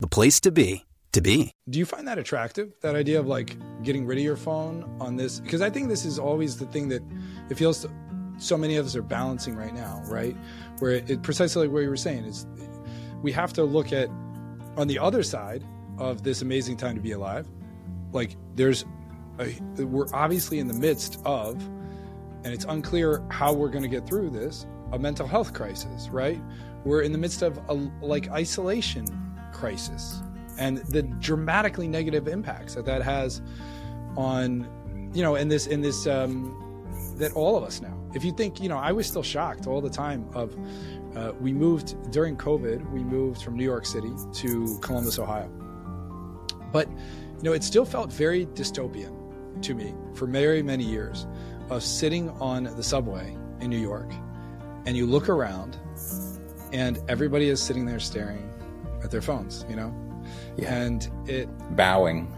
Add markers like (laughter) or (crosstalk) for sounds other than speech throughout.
the place to be, to be. Do you find that attractive? That idea of like getting rid of your phone on this? Because I think this is always the thing that it feels so many of us are balancing right now, right? Where it, precisely like what you were saying is we have to look at on the other side of this amazing time to be alive. Like there's a, we're obviously in the midst of, and it's unclear how we're going to get through this, a mental health crisis, right? We're in the midst of a like isolation crisis and the dramatically negative impacts that that has on, you know, in this in this um, that all of us now. If you think, you know, I was still shocked all the time of uh, we moved during COVID, we moved from New York City to Columbus, Ohio. But, you know, it still felt very dystopian to me for very many years of sitting on the subway in New York and you look around and everybody is sitting there staring at their phones, you know? Yeah. And it bowing.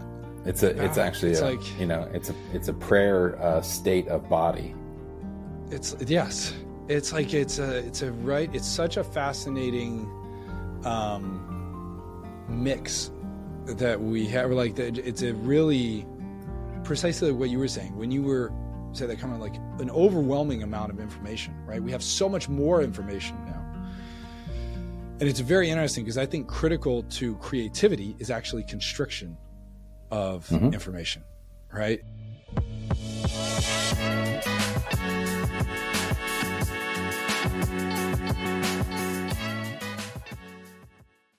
It's a bowing. it's actually it's a, like you know, it's a it's a prayer uh, state of body. It's yes. It's like it's a it's a right it's such a fascinating um mix that we have like that it's a really precisely what you were saying when you were say that kind of like an overwhelming amount of information right we have so much more information and it's very interesting because i think critical to creativity is actually constriction of Mhm. information right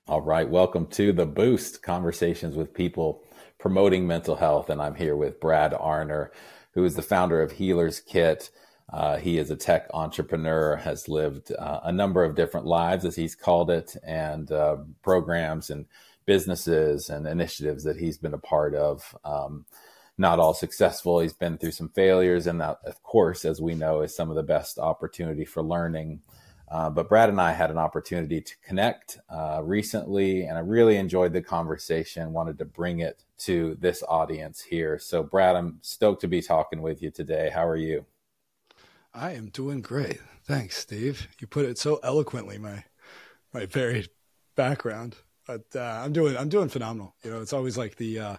All right, welcome to the Boost Conversations with People Promoting Mental Health. And I'm here with Brad Arner, who is the founder of Healer's Kit. Uh, he is a tech entrepreneur, has lived uh, a number of different lives, as he's called it, and uh, programs and businesses and initiatives that he's been a part of. Um, not all successful. He's been through some failures, and that, of course, as we know, is some of the best opportunity for learning. Uh, but Brad and I had an opportunity to connect uh, recently, and I really enjoyed the conversation. Wanted to bring it to this audience here. So, Brad, I'm stoked to be talking with you today. How are you? I am doing great. Thanks, Steve. You put it so eloquently, my my varied background. But uh, I'm doing I'm doing phenomenal. You know, it's always like the uh,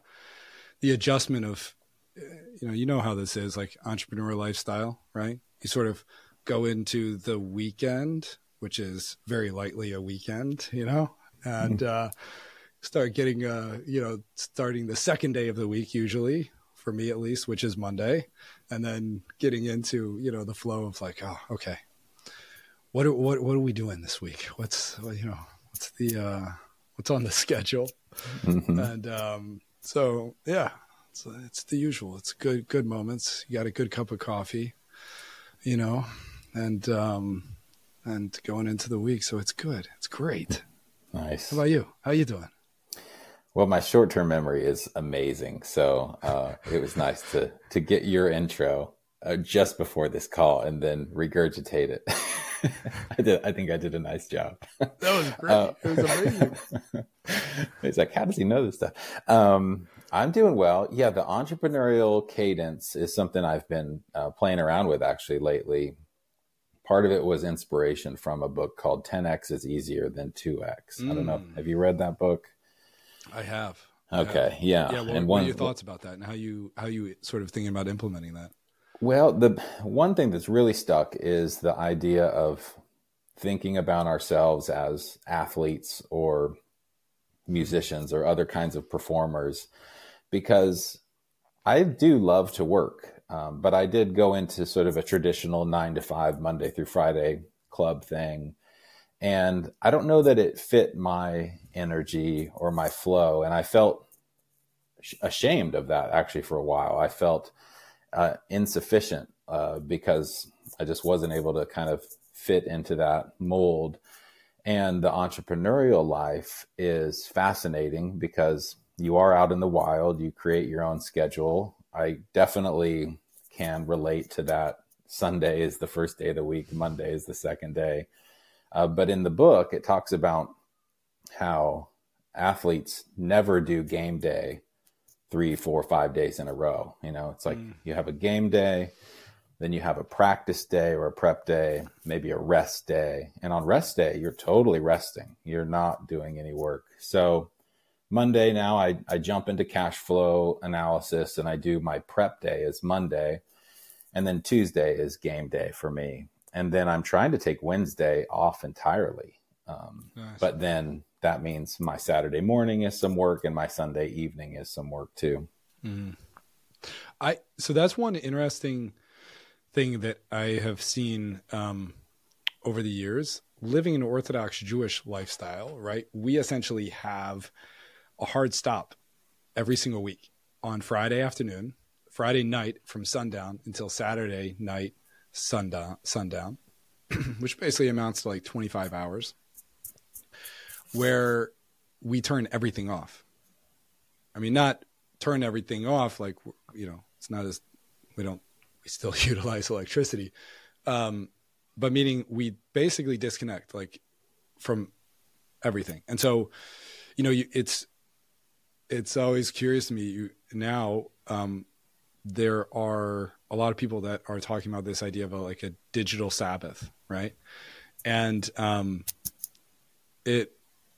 the adjustment of uh, you know you know how this is like entrepreneur lifestyle, right? You sort of go into the weekend, which is very lightly a weekend, you know, and uh, start getting uh, you know starting the second day of the week usually for me at least, which is Monday, and then getting into you know the flow of like, oh, okay, what are, what what are we doing this week? What's what, you know what's the uh, what's on the (laughs) schedule? Mhm. And um, so yeah, it's, it's the usual. It's good good moments. You got a good cup of coffee, you know, and um, and going into the week, so it's good. It's great. Nice. How about you? How you doing? Well, my short term memory is amazing. So uh, it was nice to, to get your intro uh, just before this call and then regurgitate it. (laughs) I did. I think I did a nice job. That was great. Uh, it was amazing. (laughs) He's like, how does he know this stuff? Um, I'm doing well. Yeah, the entrepreneurial cadence is something I've been uh, playing around with actually lately. Part of it was inspiration from a book called 10x is easier than 2x. I don't know. Mm. Have you read that book? I have. I have. Okay, yeah. Yeah. What, and what one are your thoughts about that, and how you how you sort of thinking about implementing that? Well, the one thing that's really stuck is the idea of thinking about ourselves as athletes or musicians or other kinds of performers because I do love to work. Um, but I did go into sort of a traditional nine to five, Monday through Friday club thing. And I don't know that it fit my energy or my flow. And I felt ashamed of that actually for a while. I felt uh, insufficient uh, because I just wasn't able to kind of fit into that mold. And the entrepreneurial life is fascinating because you are out in the wild, you create your own schedule. I definitely can relate to that. Sunday is the first day of the week, Monday is the second day. Uh, but in the book, it talks about how athletes never do game day three, four, five days in a row. You know, it's like mm. you have a game day, then you have a practice day or a prep day, maybe a rest day. And on rest day, you're totally resting. You're not doing any work. So Monday now I, I jump into cash flow analysis and I do my prep day is Monday. And then Tuesday is game day for me. And then I'm trying to take Wednesday off entirely. Um, nice. But then that means my Saturday morning is some work and my Sunday evening is some work too. Mm. I so that's one interesting thing that I have seen um, over the years. Living an Orthodox Jewish lifestyle, right? We essentially have a hard stop every single week on Friday afternoon, Friday night from sundown until Saturday night sundown, sundown, (clears throat) which basically amounts to like 25 hours, where we turn everything off. I mean, not turn everything off like you know, it's not as we don't we still (laughs) utilize electricity, um, but meaning we basically disconnect like from everything, and so you know, you, it's it's always curious to me you, now. Um, there are a lot of people that are talking about this idea of a, like a digital Sabbath, right? And um, it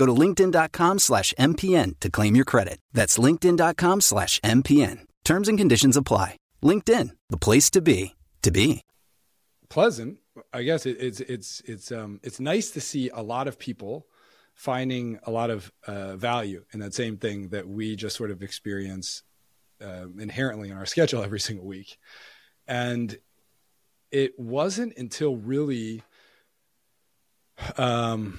Go to linkedin.com slash MPN to claim your credit. That's linkedin.com slash MPN. Terms and conditions apply. LinkedIn, the place to be, to be. Pleasant. I guess it, it's, it's, it's, um, it's nice to see a lot of people – finding a lot of uh, value in that same thing that we just sort of experience uh, inherently in our schedule every single week. And it wasn't until really um,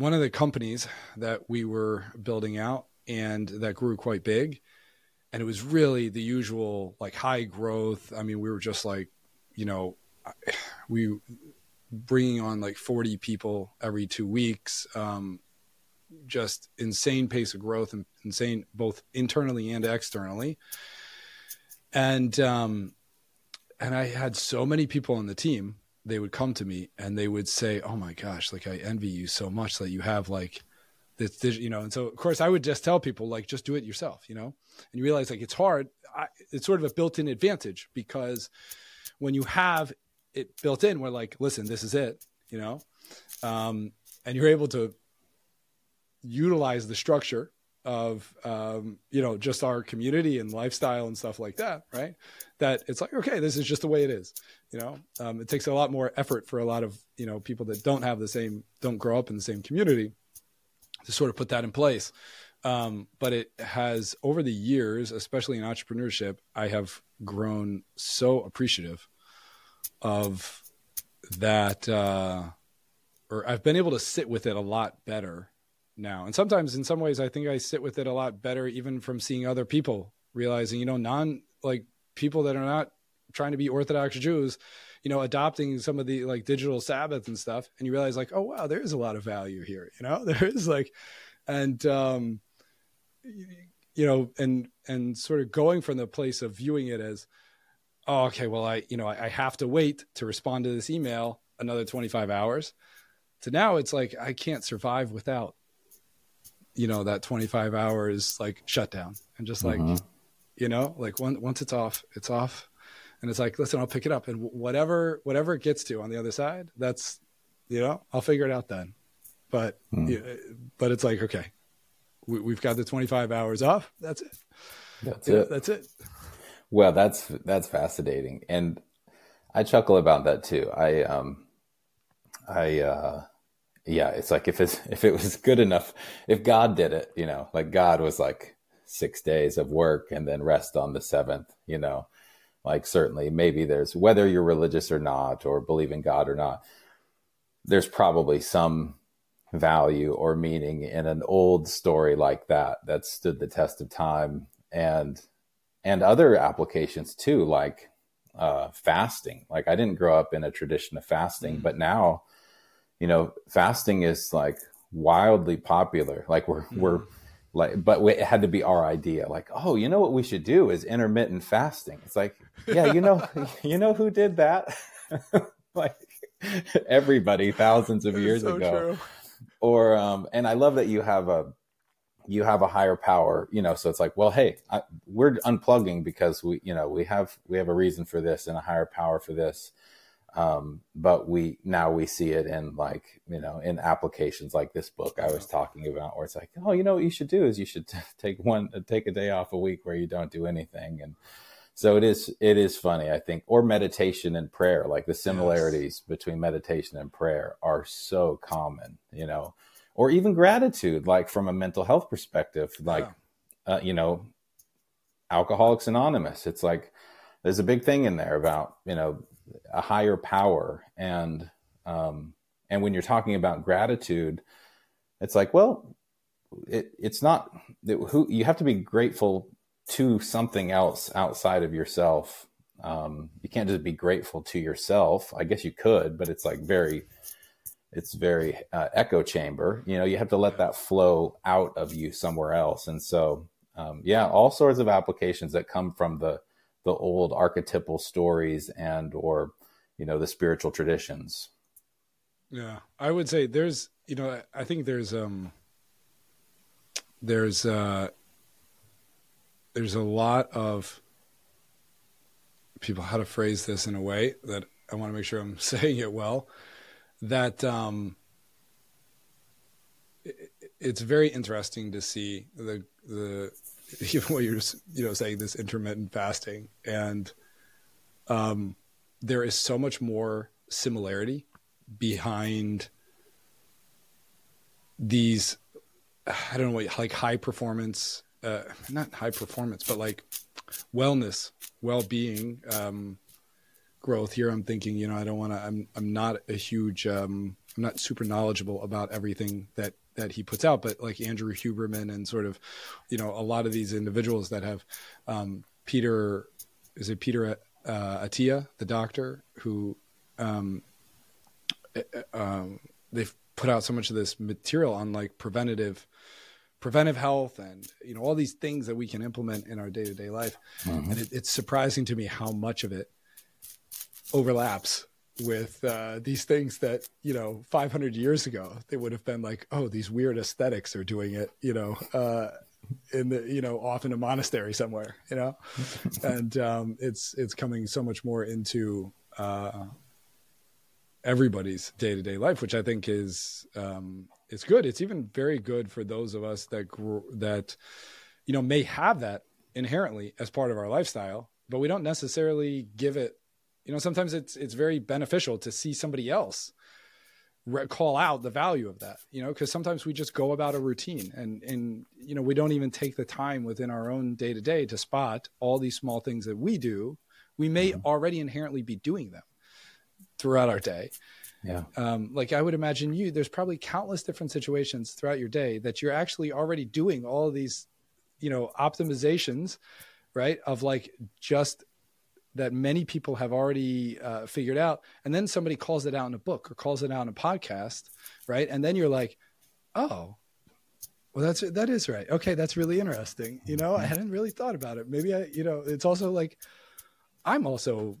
one of the companies that we were building out and that grew quite big. And it was really the usual, like high growth. I mean, we were just like, you know, (sighs) we bringing on like 40 people every two weeks. Um, just insane pace of growth and insane both internally and externally. And um, and I had so many people on the team. They would come to me and they would say, "Oh my gosh, like I envy you so much that you have like this, this you know." And so of course I would just tell people like, just do it yourself, you know. And you realize like it's hard. I, it's sort of a built-in advantage because when you have it built in, we're like, listen, this is it, you know. Um, and you're able to utilize the structure of um, you know just our community and lifestyle and stuff like that right that it's like okay this is just the way it is you know um, it takes a lot more effort for a lot of you know people that don't have the same don't grow up in the same community to sort of put that in place um, but it has over the years especially in entrepreneurship i have grown so appreciative of that uh, or i've been able to sit with it a lot better now. And sometimes in some ways I think I sit with it a lot better even from seeing other people realizing, you know, non like people that are not trying to be Orthodox Jews, you know, adopting some of the like digital Sabbath and stuff, and you realize like, oh wow, there is a lot of value here. You know, (laughs) there is like, and um, you know, and and sort of going from the place of viewing it as, oh, okay, well, I you know, I, I have to wait to respond to this email another 25 hours. To now, it's like I can't survive without, you know, that 25 hours like shutdown and just like, mm-hmm. You know, like one, once it's off, it's off. And it's like listen i'll pick it up. And whatever whatever it gets to on the other side that's you know i'll figure it out then. But mm. but it's like okay we, have got the 25 hours off. That's it. That's it. that's it. Well that's that's fascinating. And i chuckle about that too. I um i uh yeah it's like if it's (laughs) if it was good enough if god did it you know like god was like six days of work and then rest on the seventh you know like certainly maybe there's whether you're religious or not or believe in god or not there's probably some value or meaning in an old story like that that stood the test of time and and other applications too like uh, fasting like i didn't grow up in a tradition of fasting mm-hmm. but now you know fasting is like wildly popular like we're mm-hmm. we're like but it had to be our idea. Like oh you know what we should do is intermittent fasting. It's like yeah you know (laughs) (laughs) you know who did that? (laughs) Like everybody thousands of years so ago. true. or um and i love that you have a you have a higher power you know so it's like well hey I, we're unplugging because we you know we have we have a reason for this and a higher power for this um, but we now we see it in like you know in applications like this book I was talking about, where it's like, oh, you know what you should do is you should (laughs) take one take a day off a week where you don't do anything, and so it is it is funny I think, or meditation and prayer, like the similarities yes. between meditation and prayer are so common, you know, or even gratitude, like from a mental health perspective, like yeah. uh, you know, Alcoholics Anonymous, it's like there's a big thing in there about you know a higher power. And um, and when you're talking about gratitude it's like well it, it's not who you have to be grateful to something else outside of yourself. Um, you can't just be grateful to yourself. I guess you could but it's like very it's very uh, echo chamber. You know you have to let that flow out of you somewhere else. And so um, yeah all sorts of applications that come from the the old archetypal stories and or you know the spiritual traditions. Yeah i would say there's you know i think there's um there's uh there's a lot of people how to phrase this in a way that i want to make sure i'm (laughs) saying it well that um it, it's very interesting to see the the (laughs) even what you're you know saying this intermittent fasting. And um there is so much more similarity behind these i don't know what like high performance uh not high performance but like wellness well-being um growth. Here i'm thinking you know i don't want to i'm i'm not a huge um i'm not super knowledgeable about everything that that he puts out, but like Andrew Huberman and sort of, you know, a lot of these individuals that have um, Peter, is it Peter uh, Attia, the doctor, who um, uh, um, they've put out so much of this material on like preventative preventive health and you know all these things that we can implement in our day-to-day life mm-hmm. and it, it's surprising to me how much of it overlaps with uh, these things that you know 500 years ago they would have been like oh these weird aesthetics are doing it you know uh, in the you know off in a monastery somewhere you know (laughs) and um, it's it's coming so much more into uh, everybody's day to day life, which I think is um, it's good. It's even very good for those of us that grow, that you know may have that inherently as part of our lifestyle, but we don't necessarily give it. You know, sometimes it's it's very beneficial to see somebody else call out the value of that you know because sometimes we just go about a routine and and you know we don't even take the time within our own day to day to spot all these small things that we do. We may mm-hmm. already inherently be doing them throughout our day. Yeah. Um, like i would imagine you there's probably countless different situations throughout your day that you're actually already doing all these you know optimizations right of like just that many people have already uh, figured out, and then somebody calls it out in a book or calls it out in a podcast, right? And then you're like, oh, well, that's that is right. Okay, that's really interesting. You know, I hadn't really thought about it. Maybe I, you know, it's also like I'm also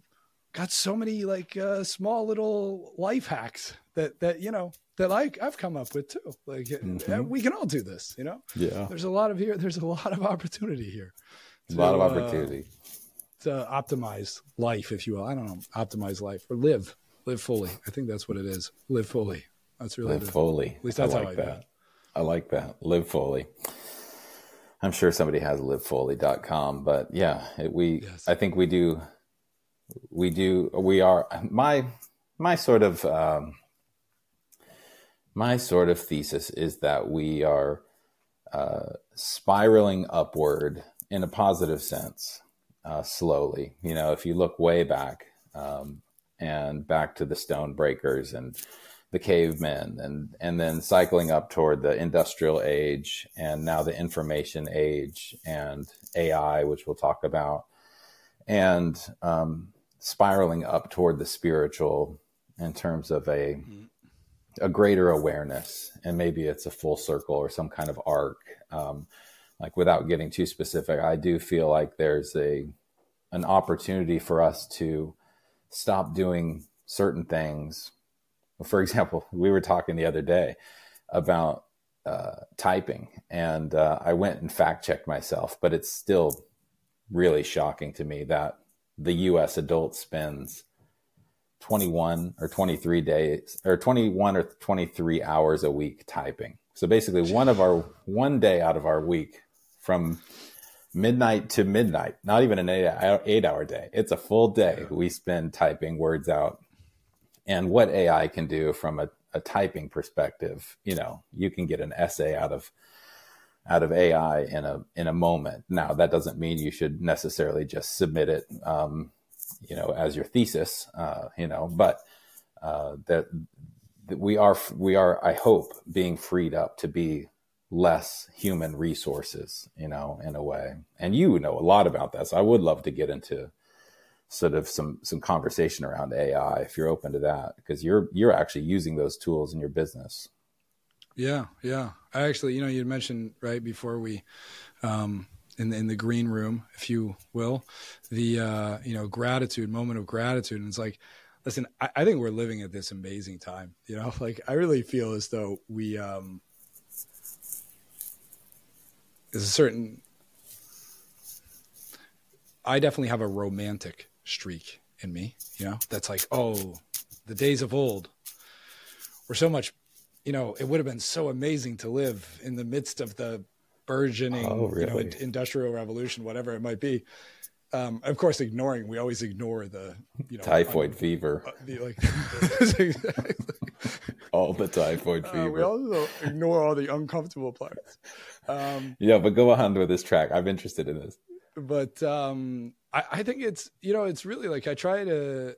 got so many like uh, small little life hacks that that you know that like I've come up with too. Like mm-hmm. we can all do this. You know, yeah. There's a lot of here. There's a lot of opportunity here. To, a lot of opportunity uh, to optimize life, if you will. I don't know, optimize life or live, live fully. I think that's what it is. Live fully. That's really live the, fully. At least that's I like how I that. I like that. Live fully. I'm sure somebody has livefully.com, but yeah, it, we, yes. I think we do, we do, we are, my, my sort of, um, my sort of thesis is that we are uh, spiraling upward in a positive sense, uh, slowly. You know, if you look way back um, and back to the stone breakers and the cavemen and and then cycling up toward the industrial age and now the information age and AI, which we'll talk about, and um, spiraling up toward the spiritual in terms of a a greater awareness, and maybe it's a full circle or some kind of arc. Um, like without getting too specific, I do feel like there's a an opportunity for us to stop doing certain things for (laughs) example, we were talking the other day about uh, typing, and uh, I went and fact checked myself, but it's still really shocking to me that the U.S. adult spends 21 or 23 days or 21 or 23 hours a week typing. So basically, one of our one day out of our week from midnight to midnight, not even an eight, eight hour day. It's a full day we spend typing words out and what AI can do from a, a typing perspective, you know, you can get an essay out of out of AI in a in a moment. Now that doesn't mean you should necessarily just submit it, um, you know, as your thesis, uh, you know, but uh, that, that we are we are I hope being freed up to be less human resources, you know, in a way. And you know a lot about that, so I would love to get into sort of some some conversation around AI if you're open to that because you're you're actually using those tools in your business. Yeah, yeah. I actually, you know, you mentioned right before we um in the, in the green room, if you will, the uh, you know, gratitude, moment of gratitude. And it's like, listen, I, I think we're living at this amazing time. You know, (laughs) like I really feel as though we um there's a certain I definitely have a romantic streak in me, you know, that's like, oh, the days of old were so much, you know, it would have been so amazing to live in the midst of the burgeoning, oh, really? you know, industrial revolution, whatever it might be. Um, of course, ignoring, we always ignore the, you know, typhoid fever. Uh, the, like, (laughs) exactly. (laughs) all the typhoid fever. Uh, we also ignore all the uncomfortable parts. Um, yeah, but go on with this track. I'm interested in this. But um, I, I think it's you know it's really like I try to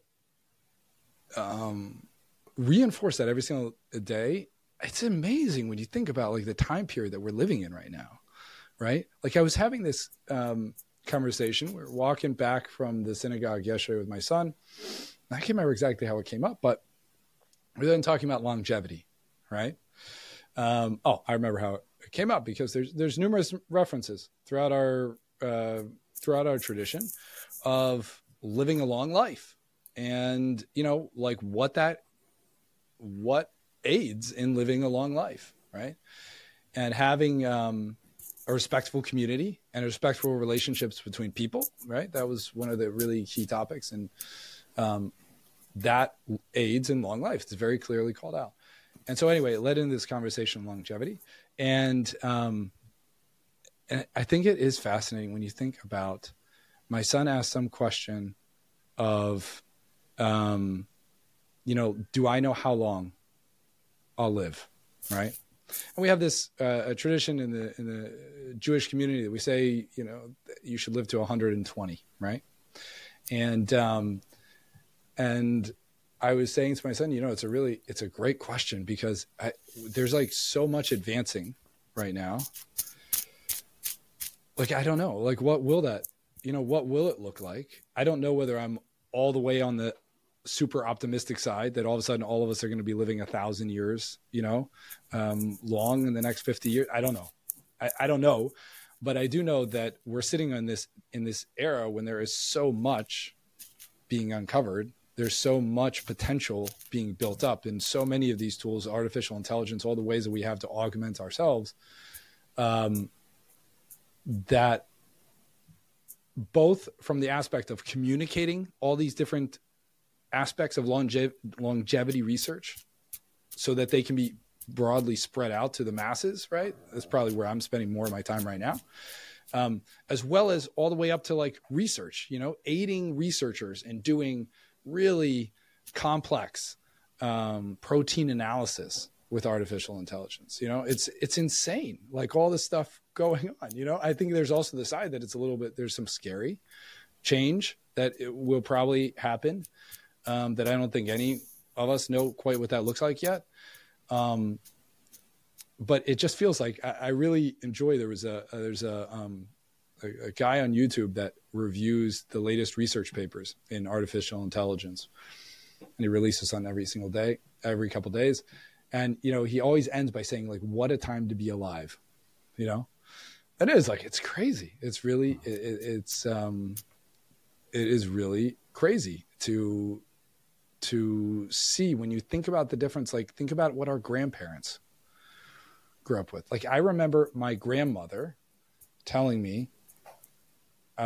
um, reinforce that every single day. It's amazing when you think about like the time period that we're living in right now, right? Like I was having this um, conversation. We are walking back from the synagogue yesterday with my son. I can't remember exactly how it came up, but we are then talking about longevity, right? Um, oh, I remember how it came up because there's there's numerous references throughout our uh, throughout our tradition of living a long life. And you know like what that what aids in living a long life right? And having um, a respectful community and respectful relationships between people right? That was one of the really key topics. And um, that aids in long life it's very clearly called out and so anyway it led into this conversation of longevity and um, and I think it is fascinating when you think about my son asked some question of, um, you know, do I know how long I'll live? Right. And we have this uh, a tradition in the in the Jewish community that we say, you know, you should live to 120, right? And um, and I was saying to my son, you know, it's a really it's a great question because I, there's like so much advancing right now like I don't know. Like what will that you know, what will it look like? I don't know whether I'm all the way on the super optimistic side that all of a sudden all of us are going to be living a thousand years, you know, um, long in the next 50 years. I don't know. I, I don't know, but I do know that we're sitting on this in this era when there is so much being uncovered. There's so much potential being built up in so many of these tools, artificial intelligence, all the ways that we have to augment ourselves. Um, that both from the aspect of communicating all these different aspects of longe- longevity research so that they can be broadly spread out to the masses, right? That's probably where I'm spending more of my time right now. Um, as well as all the way up to like research, you know, aiding researchers and doing really complex um, protein analysis with artificial intelligence. You know, it's it's insane. Like all this stuff (laughs) going on. You know, I think there's also the side that it's a little bit there's some scary change that it will probably happen um, that I don't think any of us know quite what that looks like yet. Um, but it just feels like I, I really enjoy. There was a, a there's a, um, a, a guy on YouTube that reviews the latest research papers in artificial intelligence, and he releases on every single day, every couple days. And you know he always ends by saying like what a time to be alive you know? It is like it's crazy. It's really it, it's um it is really crazy to to see when you think about the difference like think about what our grandparents grew up with. Like i remember my grandmother telling me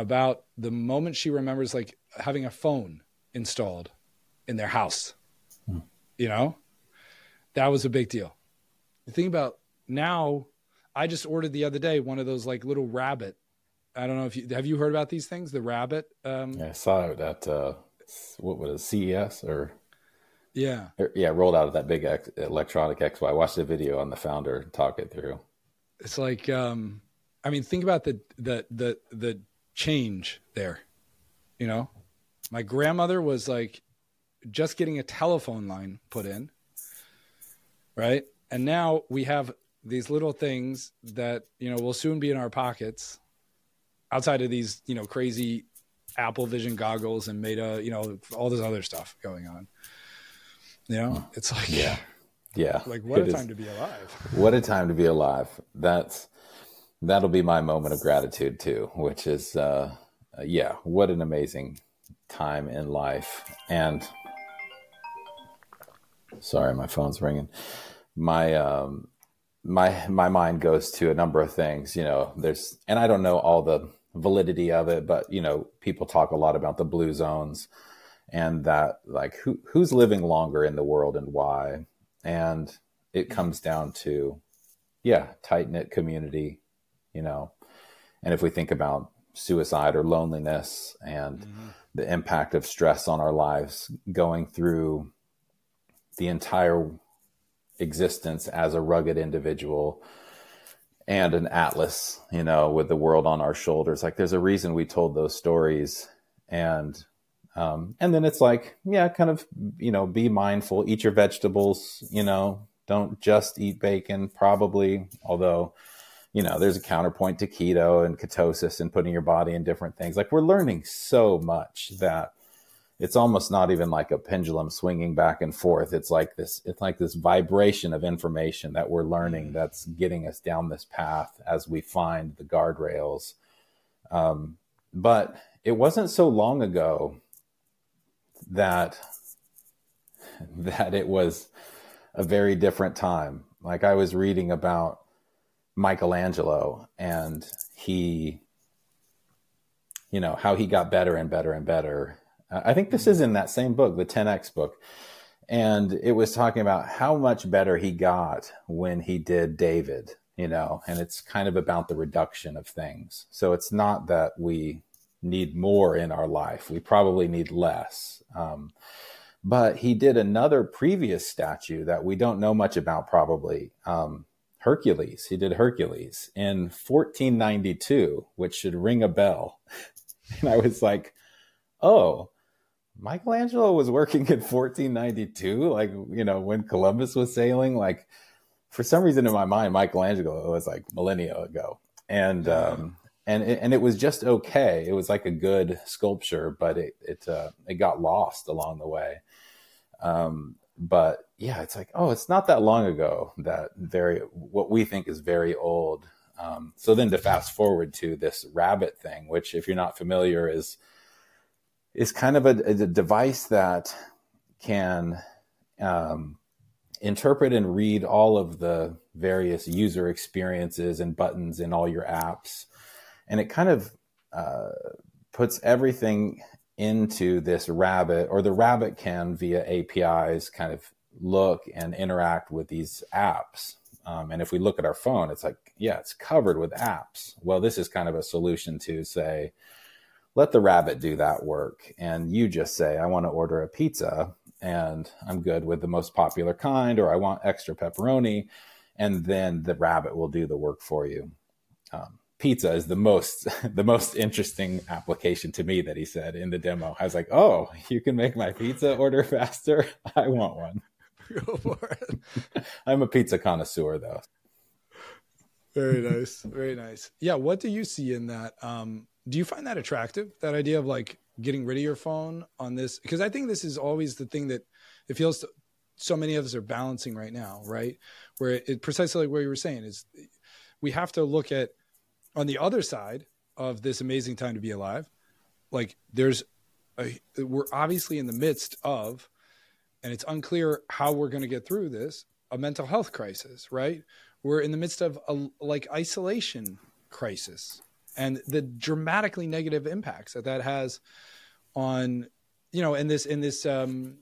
about the moment she remembers like having a phone installed in their house hmm. you know that was a big deal. The thing about now, I just ordered the other day one of those like little rabbit. I don't know if you have you heard about these things, the rabbit. Um, yeah, I saw it at uh, what was it, CES or yeah, er, yeah, rolled out of that big X, electronic expo. I watched a video on the founder talk it through. It's like, um, I mean, think about the the the the change there. You know, my grandmother was like just getting a telephone line put in right? And now we have these little things that you know will soon be in our pockets, outside of these you know crazy Apple Vision goggles and Meta, you know, all this other stuff going on. You know, it's like yeah, yeah. Like what it a time is, to be alive. What a time to be alive. That's that'll be my moment of gratitude too, which is uh, yeah, what an amazing time in life and sorry my phone's ringing my um, my my mind goes to a number of things. You know, there's and I don't know all the validity of it, but you know, people talk a lot about the blue zones and that like who who's living longer in the world and why. And it comes down to yeah, tight knit community, you know. And if we think about suicide or loneliness and mm-hmm. the impact of stress on our lives going through the entire existence as a rugged individual and an atlas, you know, with the world on our shoulders. Like there's a reason we told those stories. And um, and then it's like, yeah, kind of, you know, be mindful, eat your vegetables, you know, don't just eat bacon, probably, although, you know, there's a counterpoint to keto and ketosis and putting your body in different things. Like we're learning so much that it's almost not even like a pendulum swinging back and forth. It's like this, it's like this vibration of information that we're learning mm. that's getting us down this path as we find the guardrails. Um, but it wasn't so long ago that that it was a very different time. Like I was reading about Michelangelo and he, you know, how he got better and better and better I think this is in that same book, the 10X book. And it was talking about how much better he got when he did David, you know, and it's kind of about the reduction of things. So it's not that we need more in our life, we probably need less. Um, but he did another previous statue that we don't know much about, probably. Um, Hercules. He did Hercules in 1492, which should ring a bell. (laughs) And I was like, oh, Michelangelo was working in 1492, like, you know, when Columbus was sailing. Like, for some reason in my mind, Michelangelo was like millennia ago. And, um, and it, and it was just okay. It was like a good sculpture, but it it uh, it got lost along the way. Um, but yeah, it's like oh, it's not that long ago that very what we think is very old. Um, so then to fast forward to this rabbit thing, which if you're not familiar is is kind of a, a device that can um, interpret and read all of the various user experiences and buttons in all your apps. And it kind of uh, puts everything into this rabbit, or the rabbit can via APIs kind of look and interact with these apps. Um, and if we look at our phone, it's like, yeah, it's covered with apps. Well, this is kind of a solution to say, let the rabbit do that work. And you just say, I want to order a pizza and I'm good with the most popular kind, or I want extra pepperoni. And then the rabbit will do the work for you. Um, pizza is the most (laughs) the most interesting application to me that he said in the demo. I was like, "Oh, you can make my pizza order (laughs) faster. I want one." Go for it. I'm a pizza connoisseur, though. Very (laughs) nice, very nice. Yeah, what do you see in that? Um, do you find that attractive? That idea of like getting rid of your phone on this? Because I think this is always the thing that it feels so many of us are balancing right now, right? Where it, it precisely like what you were saying is we have to look at on the other side of this amazing time to be alive. Like there's a, we're obviously in the midst of, and it's unclear how we're going to get through this, a mental health crisis, right? We're in the midst of a like isolation crisis and the dramatically negative impacts that that has on you know in this in this um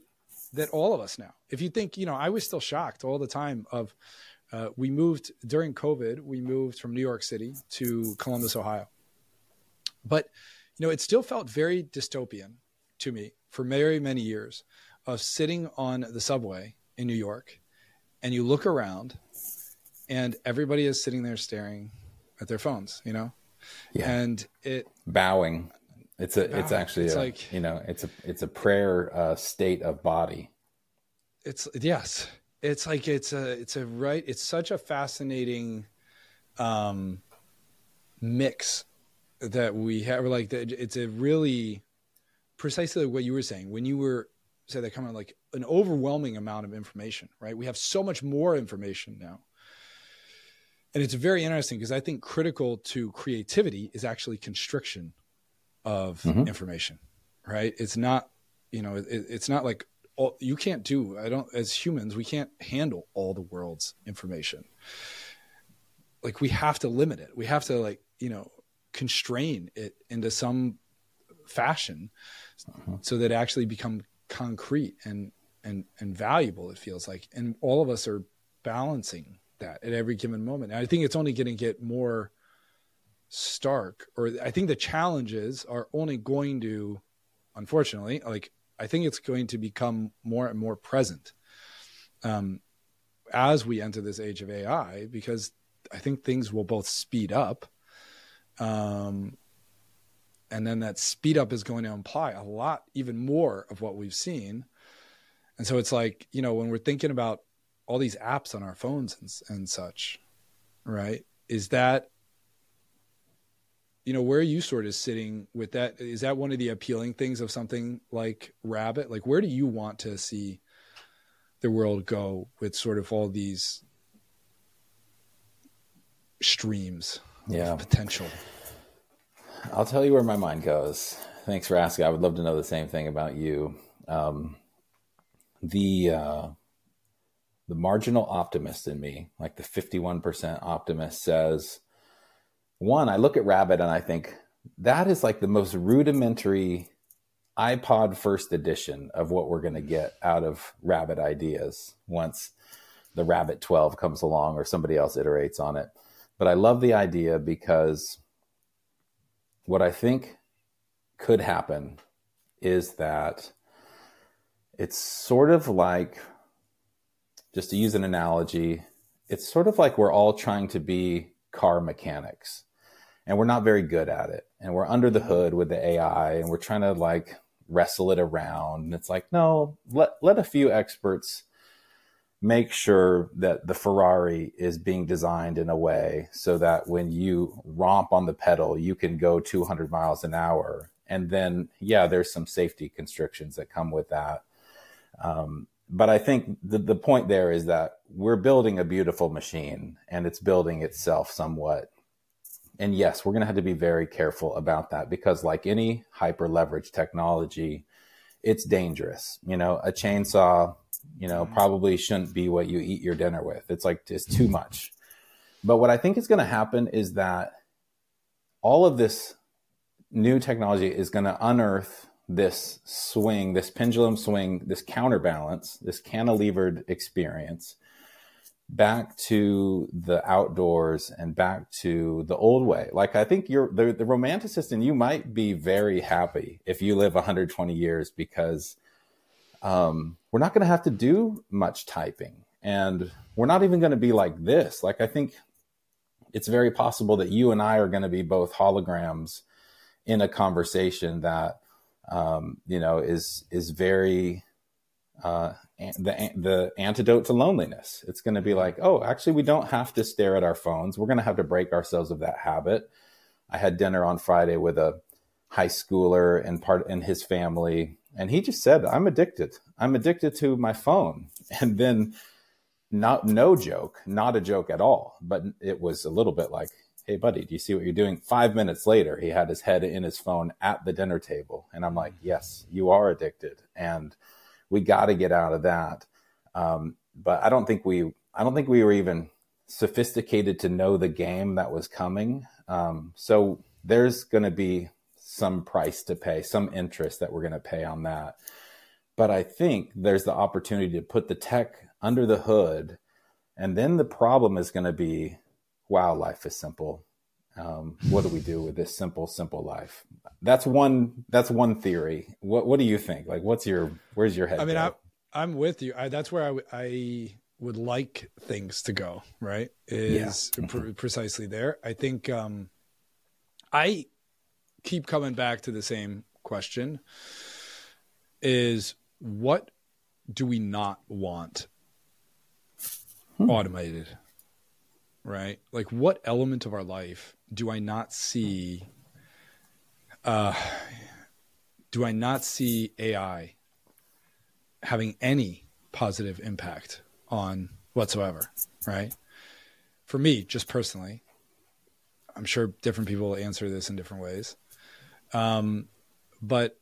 that all of us now if you think you know i was still shocked all the time of uh, we moved during covid we moved from new york city to columbus ohio but you know it still felt very dystopian to me for very many years of sitting on the subway in new york and you look around and everybody is sitting there staring at their phones you know yeah. And it bowing. It's a. Bowing. It's actually it's a, like you know. It's a. It's a prayer uh, state of body. It's yes. It's like it's a. It's a right. It's such a fascinating, um, mix that we have. Like it's a really precisely what you were saying when you were say that of like an overwhelming amount of information. Right. We have so much more information now and it's very interesting because I think critical to creativity is actually constriction of mm-hmm. information, right? It's not, you know, it, it's not like all, you can't do. I don't as humans we can't handle all the world's information. Like we have to limit it. We have to like you know constrain it into some fashion uh-huh. so that it actually become concrete and and and valuable. It feels like, and all of us are balancing that at every given moment. And I think it's only going to get more stark, or I think the challenges are only going to, unfortunately, like I think it's going to become more and more present um, as we enter this age of AI, because I think things will both speed up. Um, and then that speed up is going to imply a lot, even more of what we've seen. And so it's like, you know, when we're thinking about all these apps on our phones and, and such, right? Is that you know where are you sort of sitting with that? Is that one of the appealing things of something like rabbit? Like where do you want to see the world go with sort of all these streams yeah. potential? I'll tell you where my mind goes. Thanks for asking. I would love to know the same thing about you. Um, the uh, the marginal optimist in me, like the 51% optimist says, one, I look at Rabbit and I think that is like the most rudimentary iPod first edition of what we're going to get out of Rabbit ideas once the Rabbit 12 comes along or somebody else iterates on it. But I love the idea because what I think could happen is that it's sort of like just to use an analogy, it's sort of like we're all trying to be car mechanics and we're not very good at it. And we're under the hood with the AI and we're trying to like wrestle it around. And it's like, no, let, let a few experts make sure that the Ferrari is being designed in a way so that when you romp on the pedal, you can go 200 miles an hour. And then, yeah, there's some safety constrictions that come with that. Um, but I think the, the point there is that we're building a beautiful machine and it's building itself somewhat. And yes, we're going to have to be very careful about that because, like any hyper leverage technology, it's dangerous. You know, a chainsaw you know, mm-hmm. probably shouldn't be what you eat your dinner with. It's like it's too much. But what I think is going to happen is that all of this new technology is going to unearth this swing, this pendulum swing, this counterbalance, this cantilevered experience back to the outdoors and back to the old way. Like I think you're the, the romanticist and you might be very happy if you live 120 years because um, we're not going to have to do much typing and we're not even going to be like this like i think it's very possible that you and i are going to be both holograms in a conversation that um, you know is is very uh, the the antidote to loneliness. It's going to be like oh actually we don't have to stare at our phones. We're going to have to break ourselves of that habit. I had dinner on friday with a high schooler and part and his family and he just said i'm addicted. I'm addicted to my phone. (laughs) And then not no joke not a joke at all but it was a little bit like hey buddy do you see what you're doing? Five minutes later he had his head in his phone at the dinner table and i'm like yes you are addicted. And we got to get out of that um, but i don't think we i don't think we were even sophisticated to know the game that was coming um, so there's going to be some price to pay, some interest that we're going to pay on that. But I think there's the opportunity to put the tech under the hood. And then the problem is going to be wow, life is simple. Um, what do we do with this simple, simple life? That's one. That's one theory. What What do you think? Like, what's your Where's your head? I mean, I, I'm with you. I, that's where I, I would like things to go. Right? Is yeah. pr- precisely there. I think. Um, I keep coming back to the same question is what do we not want hmm. automated? Right? Like what element of our life do I not see uh do I not see AI having any positive impact on whatsoever, right? For me, just personally, I'm sure different people answer this in different ways. Um, but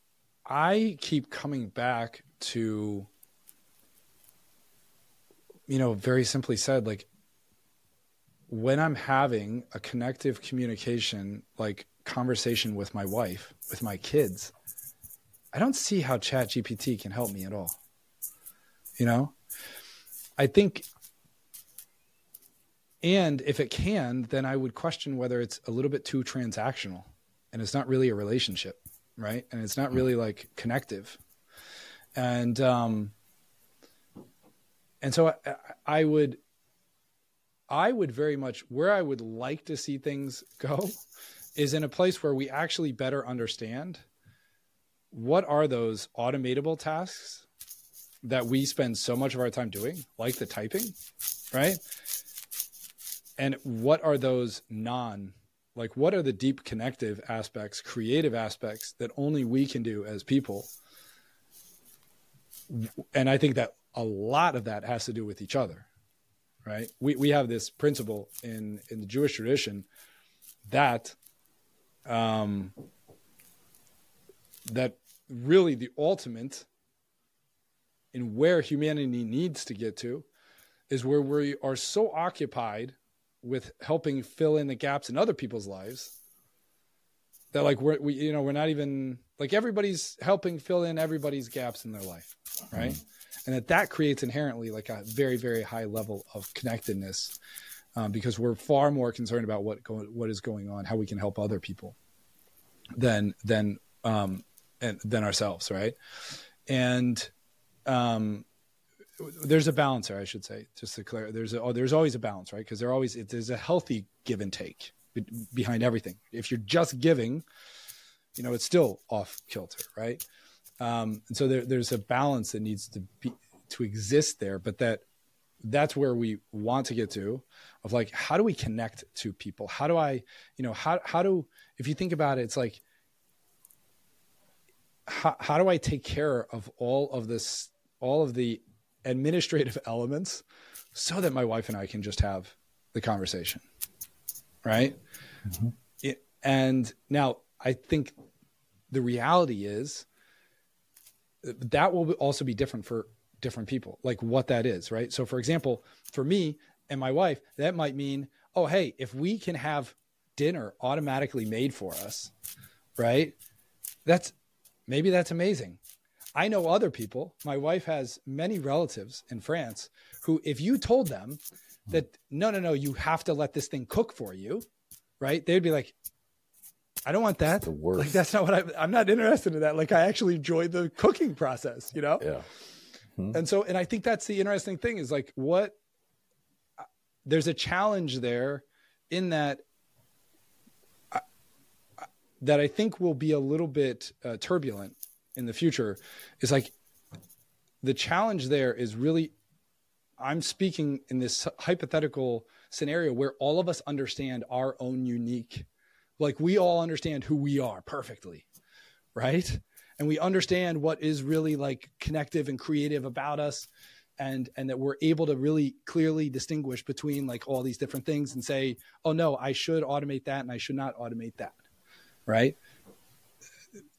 I keep coming back to, you know, very simply said, like when I'm having a connective communication, like conversation with my wife, with my kids, I don't see how Chat GPT can help me at all. You know, I think, and if it can, then I would question whether it's a little bit too transactional and it's not really a relationship, right? And it's not hmm. really like connective. And um and so I, I would I would very much where I would like to see things go is in a place where we actually better understand what are those automatable tasks that we spend so much of our time doing, like the typing, right? And what are those non like what are the deep connective aspects creative aspects that only we can do as people and i think that a lot of that has to do with each other right we, we have this principle in in the jewish tradition that um that really the ultimate in where humanity needs to get to is where we are so occupied with helping fill in the gaps in other people's lives that like we're we you know we're not even like everybody's helping fill in everybody's gaps in their life right mm-hmm. And that that creates inherently like a very very high level of connectedness um, because we're far more concerned about what go, what is going on how we can help other people than than um and than ourselves right and um there's a balance there, I should say, just to clear. There's a, oh, there's always a balance, right? Because there always there's a healthy give and take behind everything. If you're just giving, you know, it's still off kilter, right? Um, and so there, there's a balance that needs to be to exist there, but that that's where we want to get to of like how do we connect to people how do i you know how how do if you think about it it's like how, how do i take care of all of this all of the administrative (laughs) elements so that my wife and i can just have the conversation right mm-hmm. it, and now i think the reality is that will also be different for different people, like what that is, right? So, for example, for me and my wife, that might mean, oh, hey, if we can have dinner automatically made for us, right? That's maybe that's amazing. I know other people. My wife has many relatives in France who, if you told them that, no, no, no, you have to let this thing cook for you, right? They'd be like, I don't want that. The worst. Like that's not what I, I'm not interested in that. Like I actually enjoy the cooking process, you know? Yeah. Hmm. And so, and I think that's the interesting thing is like what there's a challenge there in that that I think will be a little bit uh, turbulent in the future is like the challenge there is really I'm speaking in this hypothetical scenario where all of us understand our own unique like we all understand who we are perfectly right? And we understand what is really like connective and creative about us and and that we're able to really clearly distinguish between like all these different things and say oh no i should automate that and i should not automate that right?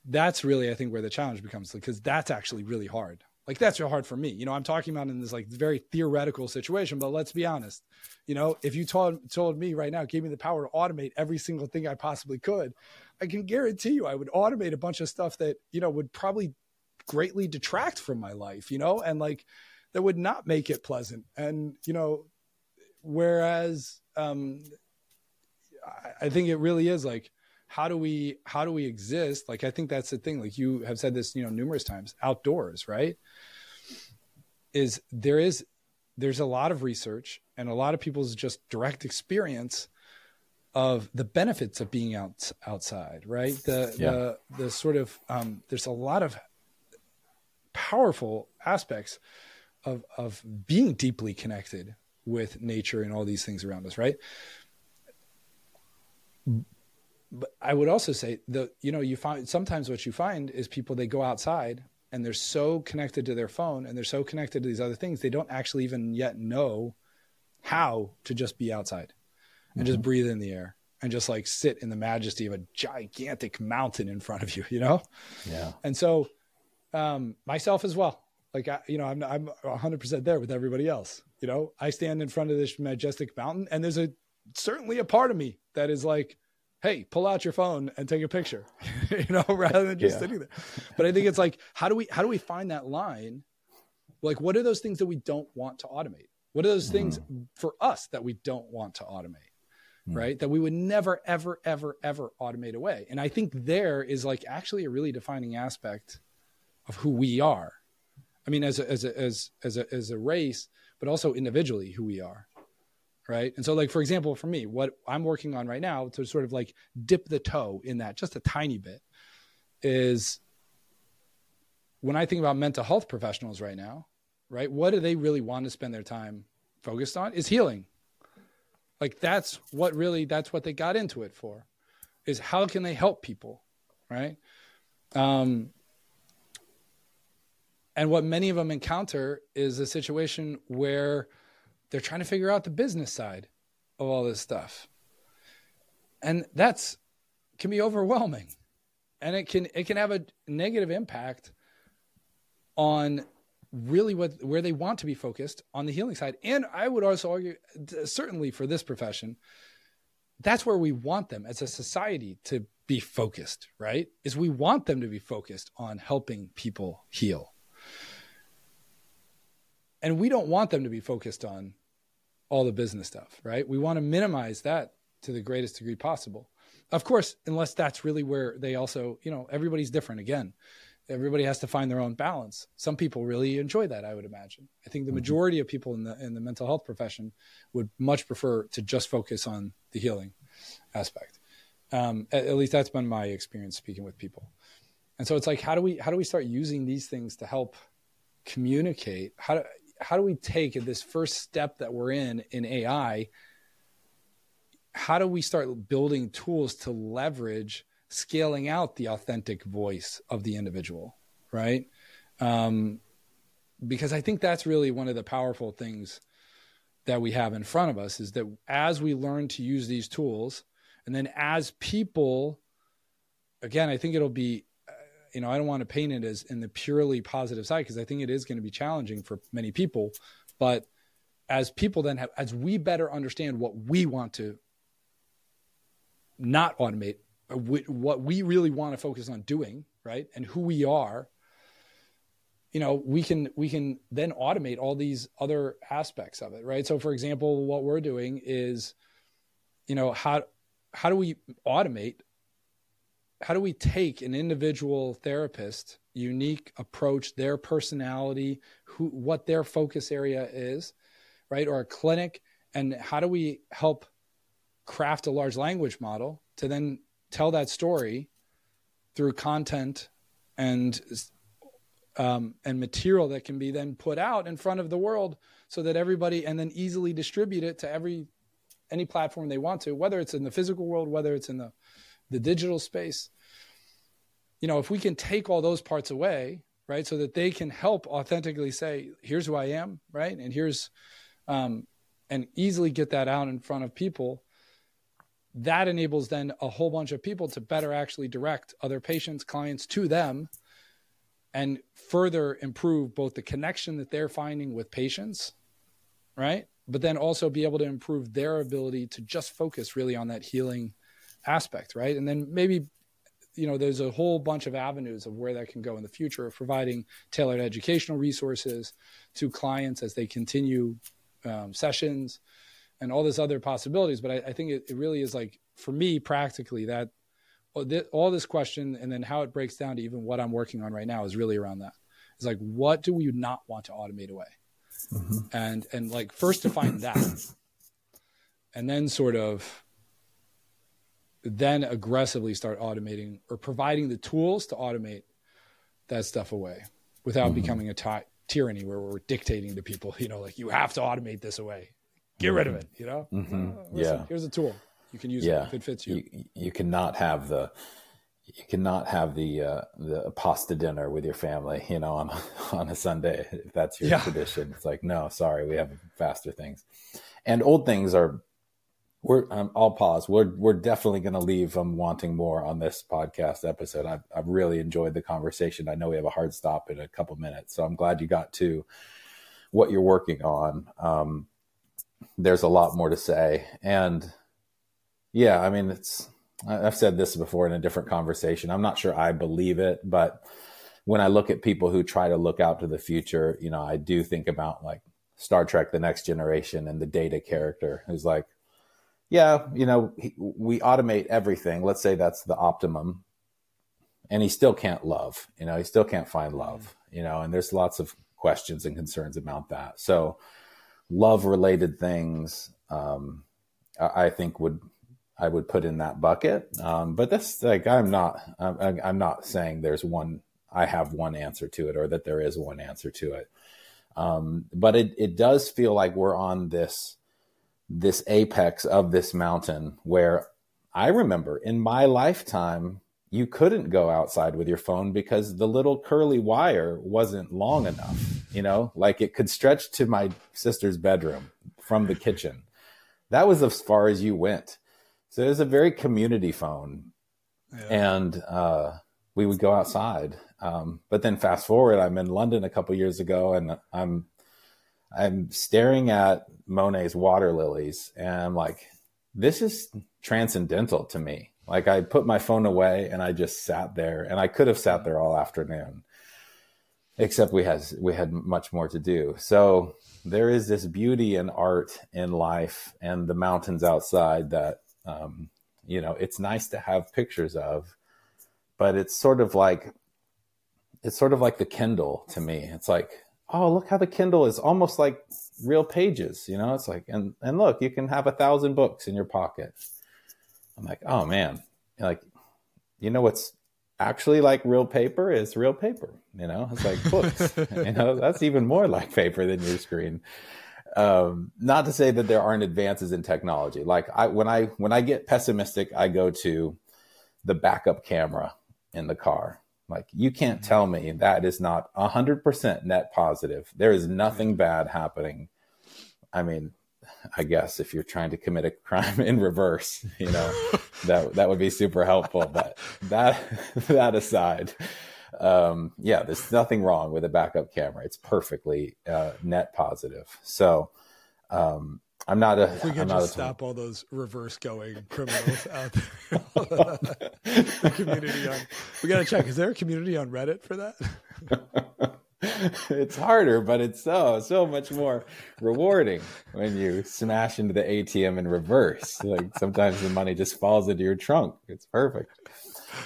That's really i think where the challenge becomes because that's actually really hard like that's real hard for me. You know, I'm talking about in this like very theoretical situation, but let's be honest. You know, if you told told me right now, gave me the power to automate every single thing I possibly could, I can guarantee you I would automate a bunch of stuff that, you know, would probably greatly detract from my life, you know, and like that would not make it pleasant. And, you know, whereas um I, I think it really is like how do we how do we exist? Like i think that's the thing like you have said this you know numerous times outdoors right? Is there is there's a lot of research and a lot of people's just direct experience of the benefits of being out outside right? The yeah. the the sort of um, there's a lot of powerful aspects of of being deeply connected with nature and all these things around us right but I would also say the you know you find sometimes what you find is people they go outside and they're so connected to their phone and they're so connected to these other things they don't actually even yet know how to just be outside and mm-hmm. just breathe in the air and just like sit in the majesty of a gigantic mountain in front of you you know? Yeah. And so um myself as well. Like I, you know i'm i'm 100% there with everybody else you know? I stand in front of this majestic mountain and there's a certainly a part of me that is like hey, pull out your phone and take a picture, (laughs) you know, (laughs) rather than just yeah. sitting there. But I think it's like, how do we how do we find that line? Like, what are those things that we don't want to automate? What are those things mm. for us that we don't want to automate? Mm. Right. That we would never, ever, ever, ever automate away. And I think there is like actually a really defining aspect of who we are. I mean, as a, as a, as, as a, as a race, but also individually who we are right? And so like for example for me what i'm working on right now to sort of like dip the toe in that just a tiny bit is when i think about mental health professionals right now right what do they really want to spend their time focused on is healing. Like that's what really that's what they got into it for is how can they help people right? Um and what many of them encounter is a situation where they're trying to figure out the business side of all this stuff. And that's can be overwhelming. And it can it can have a negative impact on really what where they want to be focused on the healing side. And I would also argue certainly for this profession, that's where we want them as a society to be focused, right? Is we want them to be focused on helping people heal. And we don't want them to be focused on all the business stuff, right? We want to minimize that to the greatest degree possible. Of course, unless that's really where they also, you know, everybody's different again. Everybody has to find their own balance. Some people really enjoy that, I would imagine. I think the mm-hmm. majority of people in the in the mental health profession would much prefer to just focus on the healing aspect. Um, at, at least that's been my experience speaking with people. And so it's like, how do we how do we start using these things to help communicate? How do how do we take this first step that we're in in AI? How do we start building tools to leverage scaling out the authentic voice of the individual, right? Um, because I think that's really one of the powerful things that we have in front of us is that as we learn to use these tools, and then as people, again, I think it'll be you know, I don't want to paint it as in the purely positive side because I think it is going to be challenging for many people. But as people then have, as we better understand what we want to not automate, uh, what we really want to focus on doing, right, and who we are, you know, we can we can then automate all these other aspects of it, right? So, for example, what we're doing is, you know, how how do we automate how do we take an individual therapist unique approach their personality who what their focus area is right or a clinic and how do we help craft a large language model to then tell that story through content and um, and material that can be then put out in front of the world so that everybody and then easily distribute it to every any platform they want to whether it's in the physical world whether it's in the the digital space you know if we can take all those parts away right so that they can help authentically say here's who i am right and here's um, and easily get that out in front of people that enables then a whole bunch of people to better actually direct other patients clients to them and further improve both the connection that they're finding with patients right but then also be able to improve their ability to just focus really on that healing aspect right? And then maybe you know there's a whole bunch of avenues of where that can go in the future of providing tailored educational resources to clients as they continue um, sessions and all this other possibilities. But i, I think it, it, really is like for me practically that all this question and then how it breaks down to even what i'm working on right now is really around that. It's like what do we not want to automate away? Mm-hmm. and and like first define that. And then sort of then aggressively start automating or providing the tools to automate that stuff away without mm-hmm. becoming a ty- tyranny where we're dictating to people, (laughs) you know, like you have to automate this away. Get mm-hmm. rid of mm-hmm. it, you know? Mm-hmm. Uh, listen, yeah. Here's a tool. You can use yeah. it if it fits you. you. You cannot have the you cannot have the uh, the pasta dinner with your family, you know, on (laughs) on a Sunday if that's your yeah. tradition. It's like, no, sorry, we have faster things, and old things are we're um, I'll pause. We're we're definitely going to leave um, wanting more on this podcast episode. I've I've really enjoyed the conversation. I know we have a hard stop in a couple minutes, so I'm glad you got to what you're working on. Um, there's a lot more to say, and yeah, I mean it's I've said this before in a different conversation. I'm not sure I believe it, but when I look at people who try to look out to the future, you know, I do think about like Star Trek: The Next Generation and the Data character who's like yeah, you know, he, we automate everything. Let's say that's the optimum. And he still can't love, you know, he still can't find love, you know, and there's lots of questions and concerns about that. So, love related things, um, I, I think would I would put in that bucket. Um, but that's like I'm not I'm, I'm, not saying there's one I have one answer to it or that there is one answer to it. Um, but it it does feel like we're on this this apex of this mountain where I remember in my lifetime, you couldn't go outside with your phone because the little curly wire wasn't long enough. You know, like it could stretch to my sister's bedroom from the kitchen. That was as far as you went. So it was a very community phone. Yeah. And uh, we would go outside. Um, but then fast forward, I'm in London a couple years ago and I'm I'm staring at Monet's water lilies and I'm like, this is transcendental to me. Like I put my phone away and I just sat there and I could have sat there all afternoon. Except we had we had much more to do. So there is this beauty and art in life and the mountains outside that um, you know it's nice to have pictures of, but it's sort of like it's sort of like the Kindle to me. It's like oh look how the kindle is almost like real pages you know it's like and and look you can have a thousand books in your pocket i'm like oh man like you know what's actually like real paper is real paper. You know, it's like books. (laughs) you know, that's even more like paper than your screen. Um, not to say that there aren't advances in technology. Like I, when I when I get pessimistic, I go to the backup camera in the car. Like you can't mm-hmm. tell me that is not hundred percent net positive. There is nothing bad happening. I mean, I guess if you're trying to commit a crime in reverse, you know, (laughs) that that would be super helpful. But that that aside, um, yeah, there's nothing wrong with a backup camera. It's perfectly uh, net positive. So um, I'm not a. If we could just stop all those reverse going criminals out there. (laughs) the community on. We got to check. Is there a community on Reddit for that? (laughs) it's harder, but it's so so much more rewarding when you smash into the ATM in reverse. Like sometimes the money just falls into your trunk. It's perfect.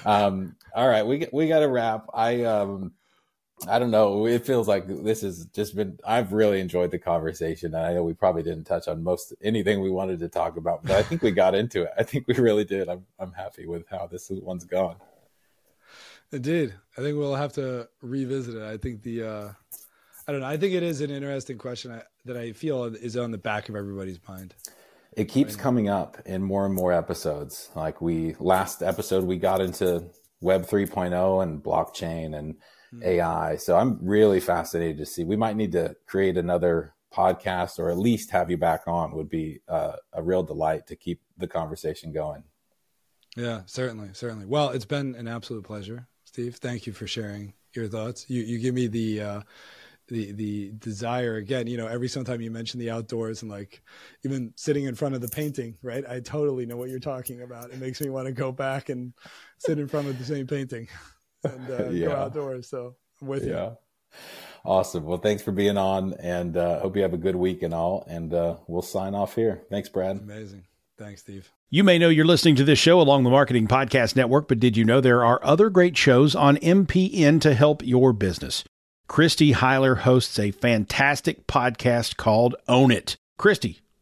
Um, all right, we we got to wrap. I um, I don't know. It feels like this has just been. I've really enjoyed the conversation, and I know we probably didn't touch on most anything we wanted to talk about, but I think we got into it. I think we really did. I'm I'm happy with how this one's gone. Indeed. I think we'll have to revisit it. I think the, uh, I don't know. I think it is an interesting question that I feel is on the back of everybody's mind. It keeps right coming up in more and more episodes. Like we, last episode, we got into Web 3.0 and blockchain and mm-hmm. AI. So I'm really fascinated to see. We might need to create another podcast or at least have you back on would be uh, a real delight to keep the conversation going. Yeah, certainly, certainly. Well, it's been an absolute pleasure. Steve. Thank you for sharing your thoughts. You you give me the uh, the the desire again. You know, every time you mention the outdoors and like even sitting in front of the painting, right? I totally know what you're talking about. It makes me want to go back and sit in front of the same painting (laughs) and uh, (laughs) yeah. go outdoors. So I'm with yeah. you. Awesome. Well, thanks for being on, and uh, hope you have a good week and all. And uh, we'll sign off here. Thanks, Brad. Amazing. Thanks, Steve. You may know you're listening to this show along the Marketing Podcast Network, but did you know there are other great shows on MPN to help your business? Christy Heiler hosts a fantastic podcast called Own It. Christy,